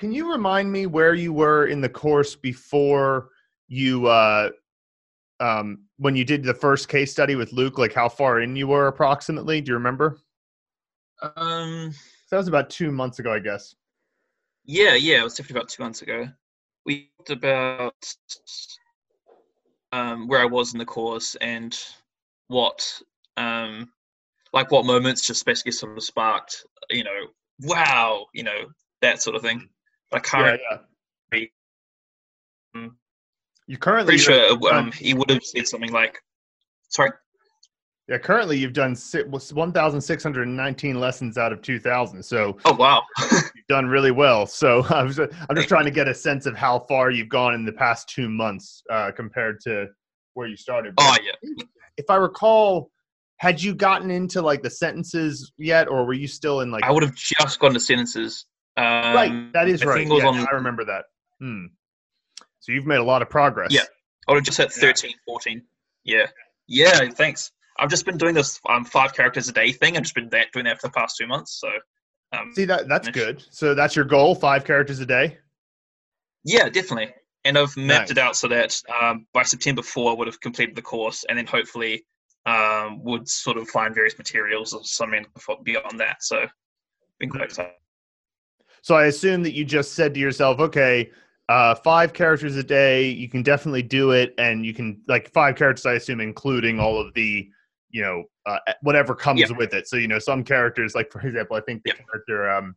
can you remind me where you were in the course before you uh um when you did the first case study with Luke, like how far in you were approximately? Do you remember? Um, that was about two months ago, I guess. Yeah, yeah, it was definitely about two months ago. We talked about um, where I was in the course and what, um, like, what moments just basically sort of sparked, you know, wow, you know, that sort of thing. I can't. Yeah, yeah. Mm. You currently Pretty sure um, he would have said something like, "Sorry." yeah, currently you've done si- was 1,619 lessons out of 2,000. So Oh wow. you've done really well. So I was, I'm just trying to get a sense of how far you've gone in the past two months uh, compared to where you started. oh yeah. if I recall, had you gotten into like the sentences yet, or were you still in like? I would have just gone to sentences. Um, right, that is I right. think it was Yeah, on- I remember that. Hmm. So you've made a lot of progress. Yeah. I would have just hit Yeah. 13, 14. Yeah. Yeah, thanks. I've just been doing this um, five characters a day thing. I've just been that, doing that for the past two months. So, um, See that that's good. So that's your goal: five characters a day. yeah, definitely. And I've mapped Nice. it out so that um, by September 4, I would have completed the course and then hopefully um, would sort of find various materials or something beyond that. So, been quite excited. So I assume that you just said to yourself, okay, uh, five characters a day, you can definitely do it, and you can like five characters. I assume including all of the, you know, uh, whatever comes Yeah. with it. So you know, some characters, like for example, I think the Yeah. character um,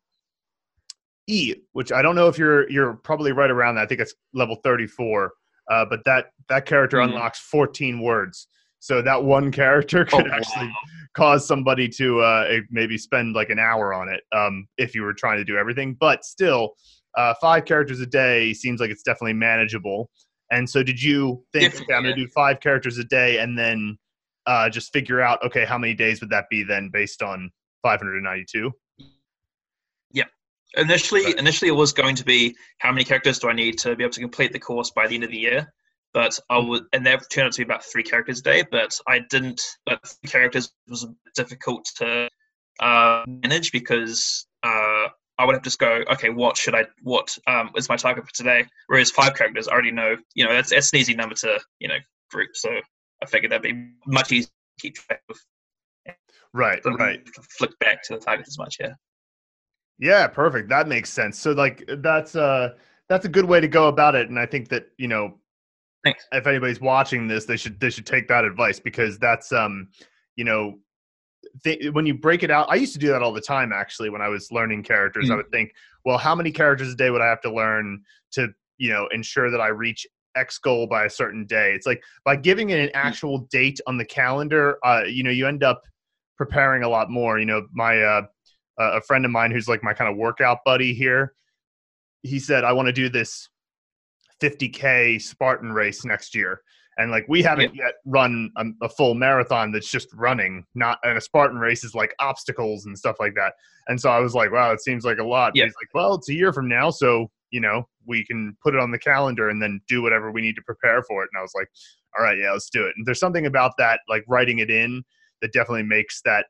E, which I don't know if you're you're probably right around that. I think it's level thirty four. Uh, but that that character Mhm. unlocks 14 words. So that one character Oh, could actually wow. cause somebody to uh, eh, maybe spend like an hour on it um, if you were trying to do everything. But still, uh, five characters a day seems like it's definitely manageable. And so, did you think, okay, I'm going to do five characters a day and then uh, just figure out, okay, how many days would that be then based on 592? Initially, Right. initially it was going to be how many characters do I need to be able to complete the course by the end of the year, but I would, and that turned out to be about three characters a day. But I didn't. But three characters was difficult to uh, manage because uh, I would have to just go, okay, what should I, what um, is my target for today? Whereas five characters, I already know, you know, that's that's an easy number to you know group. So I figured that'd be much easier to keep track of. Right, Don't right. Flick back to the target as much. Yeah. Yeah, perfect. That makes sense. So like that's uh that's a good way to go about it and I think that, you know, Thanks. if anybody's watching this, they should they should take that advice because that's um, you know, th- when you break it out, I used to do that all the time actually when I was learning characters. I Mm. would think, well, how many characters a day would I have to learn to, you know, ensure that I reach X goal by a certain day? It's like by giving it an actual date on the calendar, uh, you know, you end up preparing a lot more. You know, my uh a friend of mine who's like my kind of workout buddy here, he said, I want to do this 50K Spartan race next year. And like we haven't yet run a, a full marathon that's just running, not and a Spartan race is like obstacles and stuff like that. And so I was like, wow, it seems like a lot. Yeah. He's like, well, it's a year from now, so you know we can put it on the calendar and then do whatever we need to prepare for it. And I was like, all right, yeah, let's do it. And there's something about that, like writing it in, that definitely makes that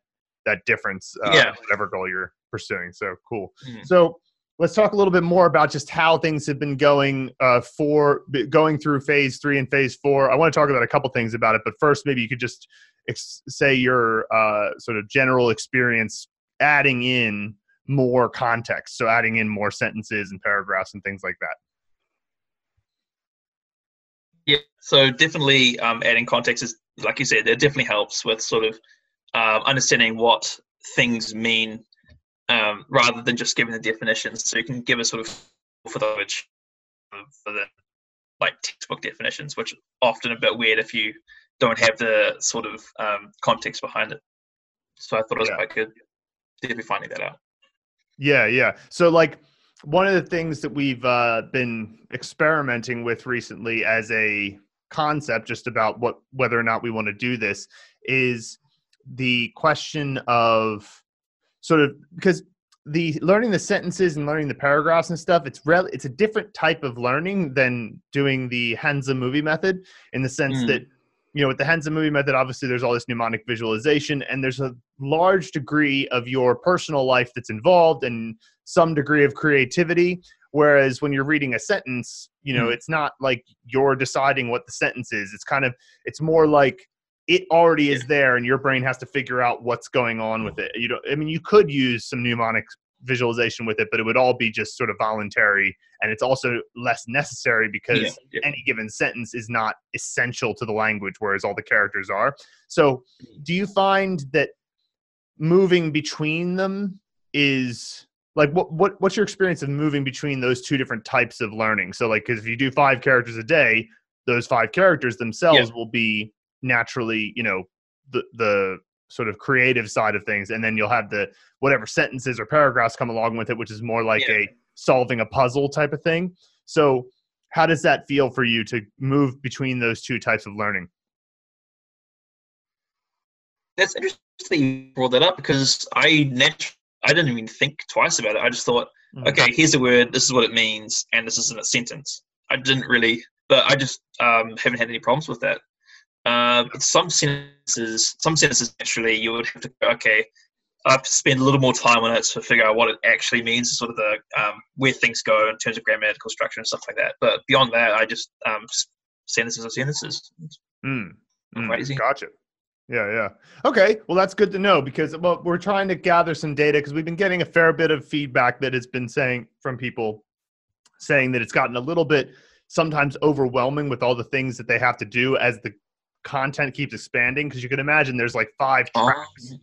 that difference. Uh, Yeah. whatever goal you're pursuing. So cool. Mhm. So let's talk a little bit more about just how things have been going uh, for going through phase three and phase four. I want to talk about a couple things about it, but first, maybe you could just ex- say your uh, sort of general experience adding in more context. So adding in more sentences and paragraphs and things like that. Yeah, so definitely um, adding context is, like you said, it definitely helps with sort of um, understanding what things mean um, rather than just giving the definitions. So you can give a sort of for the which for the like textbook definitions, which are often a bit weird if you don't have the sort of um, context behind it. So I thought it was Yeah. quite good. Definitely finding that out. Yeah, yeah. So like one of the things that we've uh, been experimenting with recently as a concept, just about what whether or not we want to do this, is the question of sort of because the learning the sentences and learning the paragraphs and stuff it's rel- it's a different type of learning than doing the Hanzi movie method in the sense Mm. that you know with the Hanzi movie method obviously there's all this mnemonic visualization and there's a large degree of your personal life that's involved and some degree of creativity Whereas when you're reading a sentence, you know, Mm. it's not like you're deciding what the sentence is. It's kind of it's more like it already is there and your brain has to figure out what's going on with it. You know, I mean you could use some mnemonic visualization with it, but it would all be just sort of voluntary and it's also less necessary because Yeah, yeah. any given sentence is not essential to the language whereas all the characters are. So do you find that moving between them is like what what what's your experience of moving between those two different types of learning so like because if you do five characters a day those five characters themselves will be naturally you know the the sort of creative side of things and then you'll have the whatever sentences or paragraphs come along with it which is more like Yeah. a solving a puzzle type of thing so how does that feel for you to move between those two types of learning That's interesting you brought that up because I nat- I didn't even think twice about it. I just thought, Mhm. okay, here's a word, this is what it means, and this is in a sentence. I didn't really, but I just um, haven't had any problems with that. Uh, but some sentences, some sentences naturally, you would have to go, okay, I have to spend a little more time on it to figure out what it actually means, sort of the um, where things go in terms of grammatical structure and stuff like that. But beyond that, I just um, sentences are sentences. Mm, mm, Crazy. Gotcha. Yeah, yeah. Okay, well, that's good to know because well, we're trying to gather some data because we've been getting a fair bit of feedback that it's been saying from people saying that it's gotten a little bit sometimes overwhelming with all the things that they have to do as the content keeps expanding because you can imagine there's like five tracks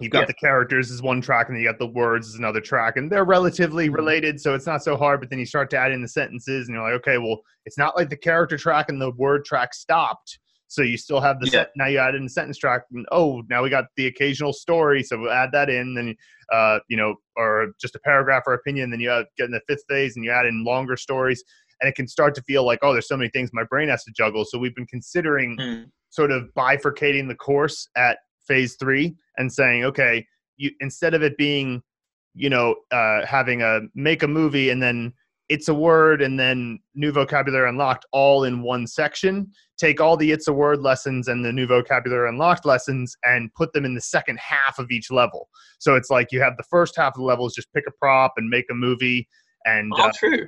You've got Yeah. the characters as one track, and then you got the words as another track, and they're relatively Mhm. related, so it's not so hard. But then you start to add in the sentences, and you're like, okay, well, it's not like the character track and the word track stopped. So you still have the Yeah. set, now you add in the sentence track, and oh, now we got the occasional story, so we'll add that in. Then uh, you know, or just a paragraph or opinion. Then you have, get in the fifth phase, and you add in longer stories, and it can start to feel like, oh, there's so many things my brain has to juggle. So we've been considering Mm. sort of bifurcating the course at phase three and saying, okay, you instead of it being, you know, uh, having a make a movie and then it's a word and then new vocabulary unlocked all in one section. Take all the it's a word lessons and the new vocabulary unlocked lessons and put them in the second half of each level. So it's like you have the first half of the levels just pick a prop and make a movie and Oh, uh, true.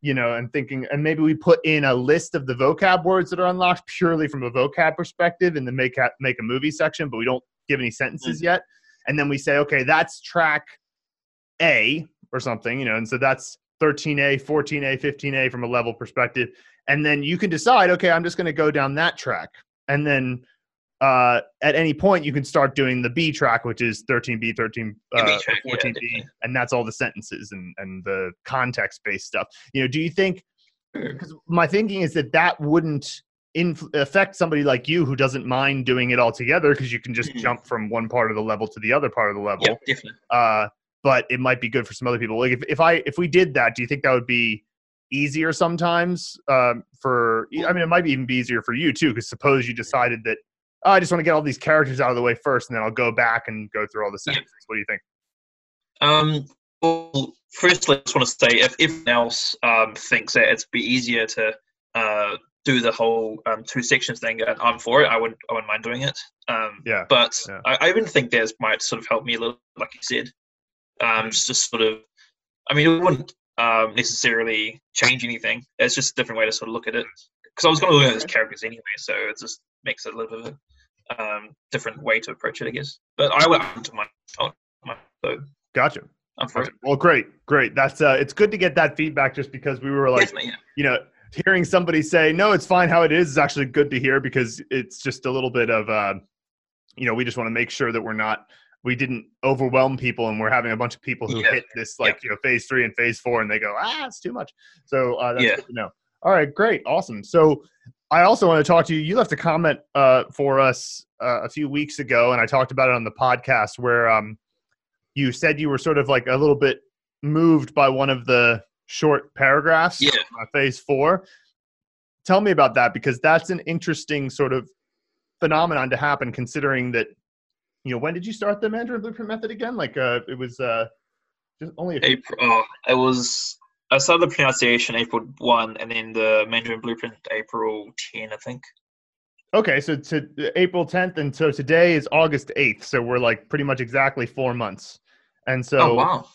You know, and thinking, and maybe we put in a list of the vocab words that are unlocked purely from a vocab perspective in the make a, make a movie section, but we don't give any sentences mm. yet. And then we say, okay, that's track A or something, you know, and so that's 13A, 14A, 15A from a level perspective. And then you can decide, okay, I'm just going to go down that track. And then uh, at any point, you can start doing the B track, which is 13B, 13, B uh, track, 14B, definitely. and that's all the sentences and, and the context based stuff. You know, do you think? Because my thinking is that that wouldn't inf- affect somebody like you who doesn't mind doing it all together because you can just Mhm. jump from one part of the level to the other part of the level. Yeah, definitely. Uh, but it might be good for some other people. Like if, if I if we did that, do you think that would be easier sometimes um, for? I mean, it might even be easier for you too. Because suppose you decided that oh, I just want to get all these characters out of the way first, and then I'll go back and go through all the Yeah. sentences. What do you think? Um, well, firstly, I just want to say if anyone else um, thinks that it'd be easier to uh, do the whole um, two sections thing, I'm for it. I wouldn't I wouldn't mind doing it. Um, Yeah. but Yeah. I, I even think that might sort of help me a little, like you said. Um, Mm. just sort of, I mean, it wouldn't um, necessarily change anything. It's just a different way to sort of look at it. Because I was going to learn those characters anyway, so it just makes it a little bit of a um, different way to approach it, I guess. But I went to my, my so Gotcha. I'm for Gotcha. it. Well, great, great. That's uh, it's good to get that feedback just because we were like, yeah. you know, hearing somebody say no, it's fine how it is is actually good to hear because it's just a little bit of, uh, you know, we just want to make sure that we're not, we didn't overwhelm people and we're having a bunch of people who Yeah. hit this like you know phase three and phase four and they go ah it's too much. So uh, that's Yeah. good to know. All right, great, awesome. So I also want to talk to you. You left a comment uh, for us uh, a few weeks ago, and I talked about it on the podcast where um, you said you were sort of like a little bit moved by one of the short paragraphs Yeah. phase four. Tell me about that because that's an interesting sort of phenomenon to happen considering that you know when did you start the Mandarin Blueprint method again? Like uh it was uh just only a few April. Oh, it was. I saw the pronunciation April one, and then the Mandarin Blueprint April ten, I think. Okay, so to April 10th and so today is August 8th. So we're like pretty much exactly 4 months. And so oh wow!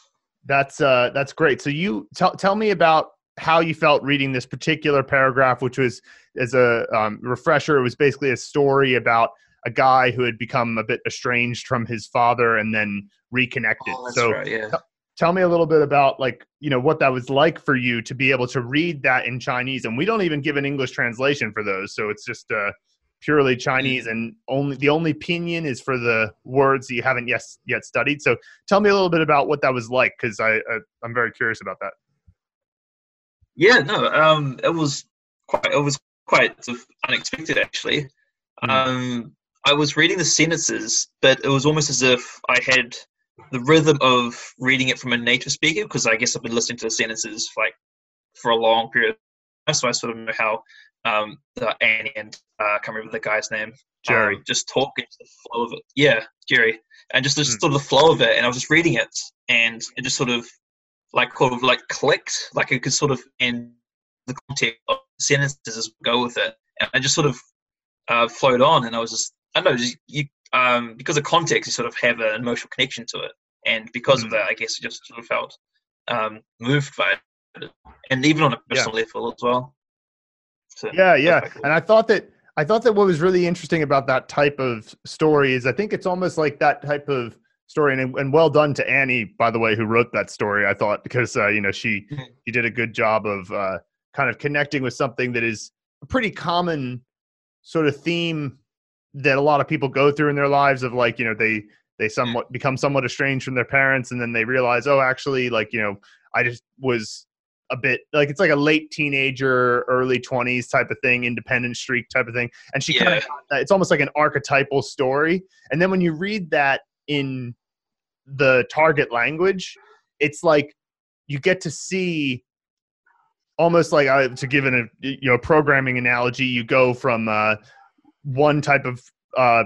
That's uh, that's great. So you tell tell me about how you felt reading this particular paragraph, which was as a um, refresher. It was basically a story about a guy who had become a bit estranged from his father and then reconnected. Oh, that's so right, yeah. Tell me a little bit about like you know what that was like for you to be able to read that in chinese and we don't even give an english translation for those so it's just uh, purely chinese and only the only pinyin is for the words that you haven't yet yet studied so tell me a little bit about what that was like because I, I i'm very curious about that Yeah, no, um, it was quite it was quite unexpected actually. Mm. Um, I was reading the sentences, but it was almost as if I had the rhythm of reading it from a native speaker because I guess I've been listening to the sentences like for a long period. So I sort of know how um, the Annie and uh, I can't remember the guy's name. Jerry. um, just talking to the flow of it. Yeah, Jerry, and just, just Mm. sort of the flow of it. And I was just reading it, and it just sort of like sort of like clicked, like it could sort of and the context of the sentences go with it, and I just sort of uh, flowed on, and I was just I don't know, just you um because of context, you sort of have an emotional connection to it, and because Mhm. of that, I guess I just sort of felt um moved by it, and even on a personal level as well. So, yeah yeah cool. and i thought that i thought that what was really interesting about that type of story is i think it's almost like that type of story and, and well done to annie by the way who wrote that story i thought because uh, you know she Mhm. she did a good job of uh, kind of connecting with something that is a pretty common sort of theme that a lot of people go through in their lives of like you know they they somewhat become somewhat estranged from their parents and then they realize oh actually like you know i just was a bit like it's like a late teenager early 20s type of thing independent streak type of thing and she kind of it's almost like an archetypal story and then when you read that in the target language it's like you get to see almost like uh, to give an a you know programming analogy you go from uh, one type of uh,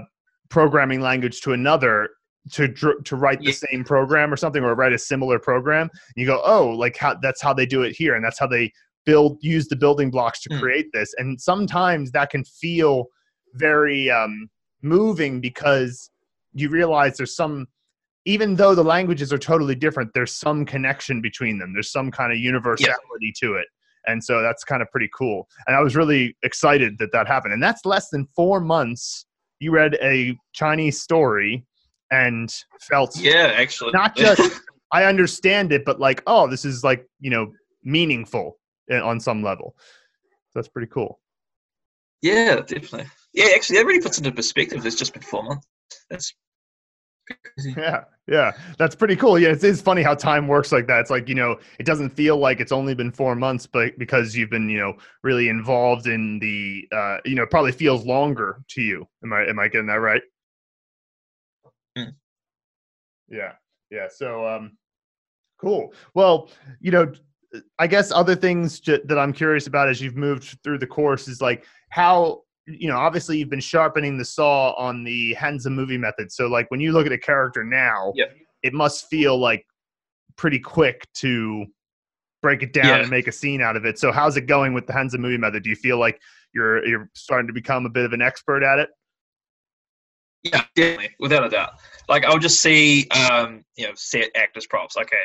programming language to another to dr- to write the Yeah. same program or something or write a similar program you go oh like how that's how they do it here and that's how they build use the building blocks to Hmm. create this and sometimes that can feel very um, moving because you realize there's some even though the languages are totally different there's some connection between them there's some kind of universality to it and so that's kind of pretty cool and i was really excited that that happened and that's less than four months you read a chinese story and felt yeah, actually, not just i understand it but like oh this is like you know meaningful on some level so that's pretty cool Yeah, definitely. Yeah, actually, that really puts into perspective. It's just been four months. That's. Yeah, yeah, that's pretty cool. Yeah, it is funny how time works like that. It's like you know, it doesn't feel like it's only been four months, but because you've been you know really involved in the, uh, you know, it probably feels longer to you. Am I am I getting that right? Mm. Yeah, yeah. So, um, cool. Well, you know, I guess other things that I'm curious about as you've moved through the course is like how you know obviously you've been sharpening the saw on the Hanzi movie method. So like when you look at a character now, Yep. it must feel like pretty quick to break it down Yeah. and make a scene out of it. So how's it going with the Hanzi movie method? Do you feel like you're you're starting to become a bit of an expert at it? Yeah, definitely, without a doubt. Like I'll just see, um, you know, set actors props. Okay.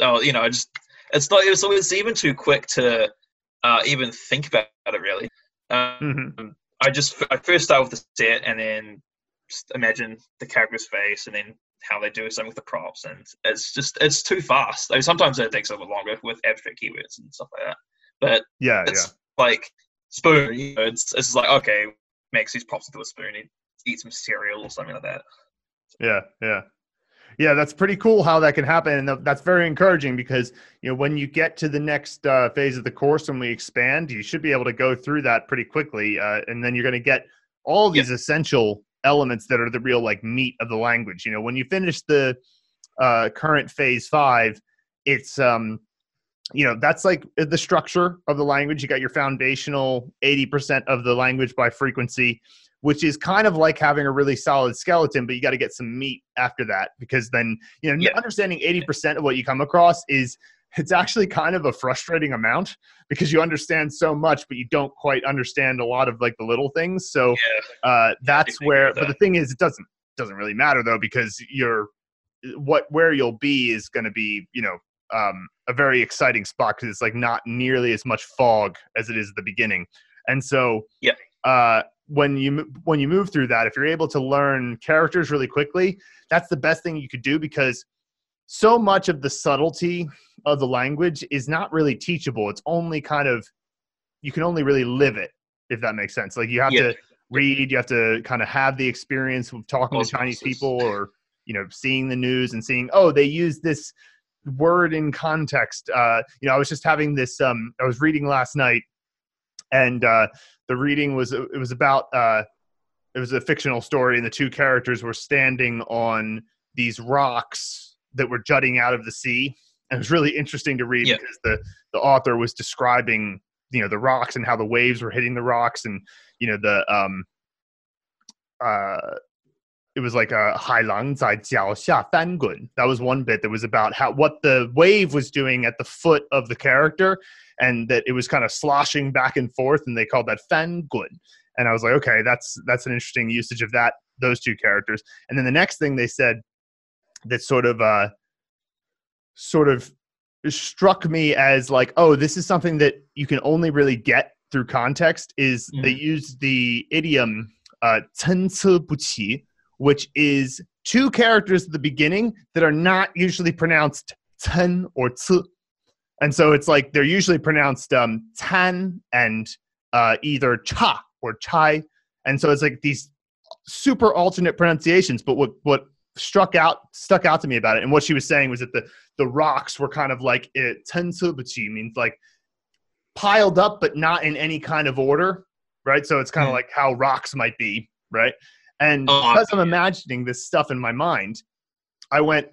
Oh, you know, just it's not. It's always even too quick to uh, even think about it. Really. Um, hmm I just I first start with the set and then imagine the character's face and then how they do something with the props and it's just it's too fast. I mean, sometimes it takes a little longer with abstract keywords and stuff like that. But Yeah, yeah. it's like spoon. You know, it's it's like okay, makes these props into a spoon. Eat, eats some cereal or something like that. Yeah, yeah. Yeah, that's pretty cool how that can happen. And that's very encouraging because, you know, when you get to the next uh, phase of the course when we expand, you should be able to go through that pretty quickly. Uh, and then you're going to get all these essential elements that are the real like meat of the language. You know, when you finish the uh, current phase five, it's, um, you know, that's like the structure of the language. You got your foundational 80% of the language by frequency which is kind of like having a really solid skeleton, but you got to get some meat after that because then, you know, Yeah. understanding 80% of what you come across is it's actually kind of a frustrating amount because you understand so much, but you don't quite understand a lot of like the little things. So Yeah. uh, that's where, with but the thing is, it doesn't doesn't really matter though because you're what where you'll be is going to be you know um, a very exciting spot because it's like not nearly as much fog as it is at the beginning, and so Yeah. Uh, when you when you move through that, if you're able to learn characters really quickly, that's the best thing you could do because so much of the subtlety of the language is not really teachable. It's only kind of you can only really live it if that makes sense. Like you have Yeah. to read, you have to kind of have the experience of talking to Chinese people or you know seeing the news and seeing oh they use this word in context. Uh, you know, I was just having this. Um, I was reading last night, and uh, the reading was it was about uh, it was a fictional story, and the two characters were standing on these rocks that were jutting out of the sea. And it was really interesting to read Yeah. because the the author was describing you know the rocks and how the waves were hitting the rocks and you know the um uh it was like a 海浪在脚下翻滚. That was one bit that was about how what the wave was doing at the foot of the character, and that it was kind of sloshing back and forth, and they called that 翻滚. And I was like, okay, that's that's an interesting usage of that those two characters. And then the next thing they said that sort of uh sort of struck me as like, oh, this is something that you can only really get through context. Is they use the idiom uh, 参差不齐, which is two characters at the beginning that are not usually pronounced ten or tsu. And so it's like they're usually pronounced um, tan and uh, either cha or chai. And so it's like these super alternate pronunciations. But what, what struck out stuck out to me about it and what she was saying was that the the rocks were kind of like eh, it tensubuchi means like piled up but not in any kind of order right so it's kind mm. of like how rocks might be right and oh, because I'm imagining this stuff in my mind, I went,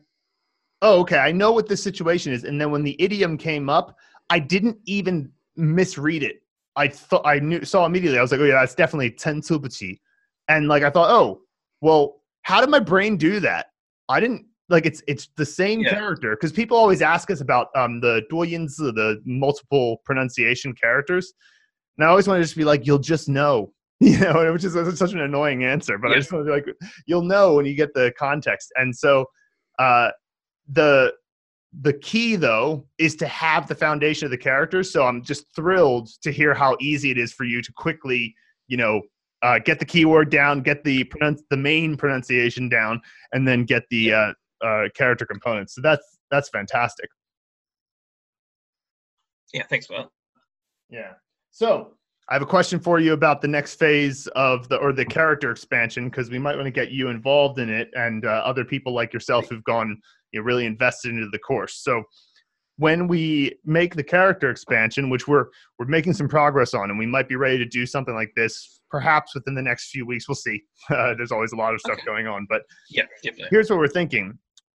oh, okay, I know what this situation is. And then when the idiom came up, I didn't even misread it. I thought I knew saw immediately. I was like, oh yeah, that's definitely tensubuchi. And like I thought, oh, well, how did my brain do that? I didn't like it's it's the same yeah. character because people always ask us about um the duoyins, uh, the multiple pronunciation characters. And I always want to just be like, you'll just know. you know which is such an annoying answer but i just want to be like you'll know when you get the context. And so uh the the key though is to have the foundation of the characters so i'm just thrilled to hear how easy it is for you to quickly you know uh, get the keyword down get the pronunci- the main pronunciation down and then get the uh, uh, character components. So that's that's fantastic. Yeah, thanks that. yeah. So i have a question for you about the next phase of the or the character expansion because we might want to get you involved in it and uh, other people like yourself who've gone you know, really invested into the course so when we make the character expansion which we're we're making some progress on and we might be ready to do something like this perhaps within the next few weeks we'll see uh, there's always a lot of stuff Okay. going on but Yeah, definitely. here's what we're thinking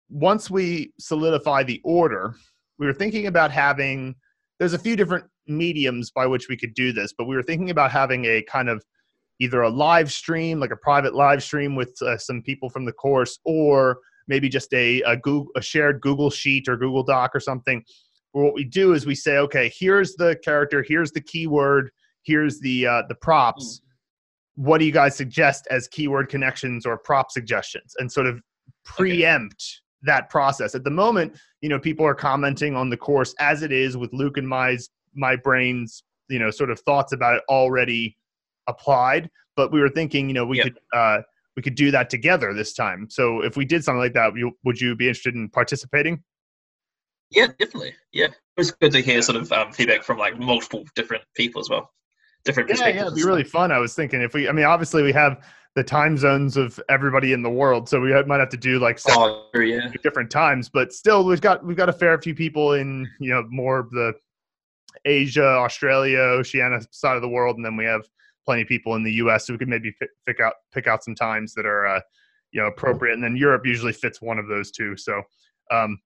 once we solidify the order we were thinking about having there's a few different mediums by which we could do this but we were thinking about having a kind of either a live stream like a private live stream with uh, some people from the course or maybe just a, a google a shared google sheet or google doc or something. Where what we do is we say okay here's the character here's the keyword here's the uh, the props. What do you guys suggest as keyword connections or prop suggestions? And sort of preempt that process. At the moment you know people are commenting on the course as it is with luke and my my brain's you know sort of thoughts about it already applied. But we were thinking you know we Yeah. could uh we could do that together this time. So if we did something like that you, would you be interested in participating? Yeah, definitely. Yeah, it was good to hear sort of um, feedback from like multiple different people as well, different yeah perspectives. yeah it'd be really fun. I was thinking if we i mean obviously we have the time zones of everybody in the world so we might have to do like seven Oh, yeah. different times but still we've got we've got a fair few people in you know more of the asia australia oceania side of the world and then we have plenty of people in the us so we could maybe pick, out pick out some times that are uh, you know appropriate and then europe usually fits one of those two so um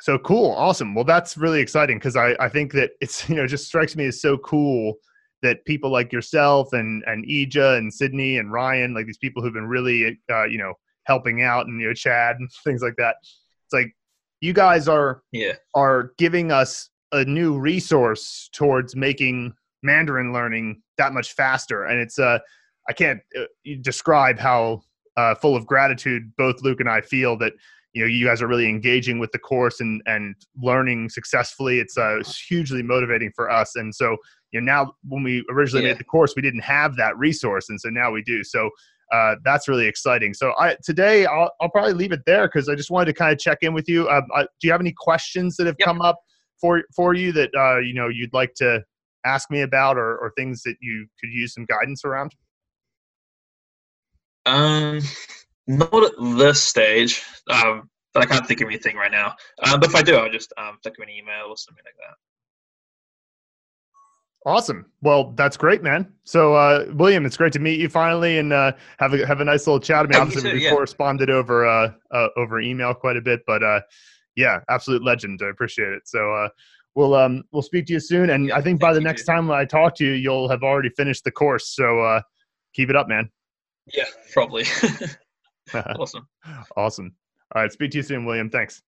so cool awesome well that's really exciting because i i think that it's you know just strikes me as so cool that people like yourself and and Ija and Sydney and Ryan, like these people who've been really, uh, you know, helping out, and you know, Chad and things like that. It's like you guys are Yeah. are giving us a new resource towards making Mandarin learning that much faster, and it's uh, I can't uh, describe how uh, full of gratitude both Luke and I feel that you know you guys are really engaging with the course and and learning successfully it's uh hugely motivating for us and so you know now when we originally Yeah. made the course we didn't have that resource and so now we do so uh, that's really exciting. So I today I'll, I'll probably leave it there because I just wanted to kind of check in with you. Um, uh, do you have any questions that have Yep. come up for for you that uh, you know you'd like to ask me about, or, or things that you could use some guidance around? Um, not at this stage. Um, but I can't think of anything right now. Um, but if I do, I'll just um, think of an email or something like that. Awesome. Well, that's great, man. So, uh, William, it's great to meet you finally and uh, have a have a nice little chat. I mean, obviously, too, we yeah. corresponded over uh, uh, over email quite a bit, but uh, yeah, absolute legend. I appreciate it. So, uh, we'll um, we'll speak to you soon, and Yeah, I think by the next dude. time I talk to you, you'll have already finished the course. So, uh, keep it up, man. Yeah, probably. awesome. awesome. All right, speak to you soon, William. Thanks.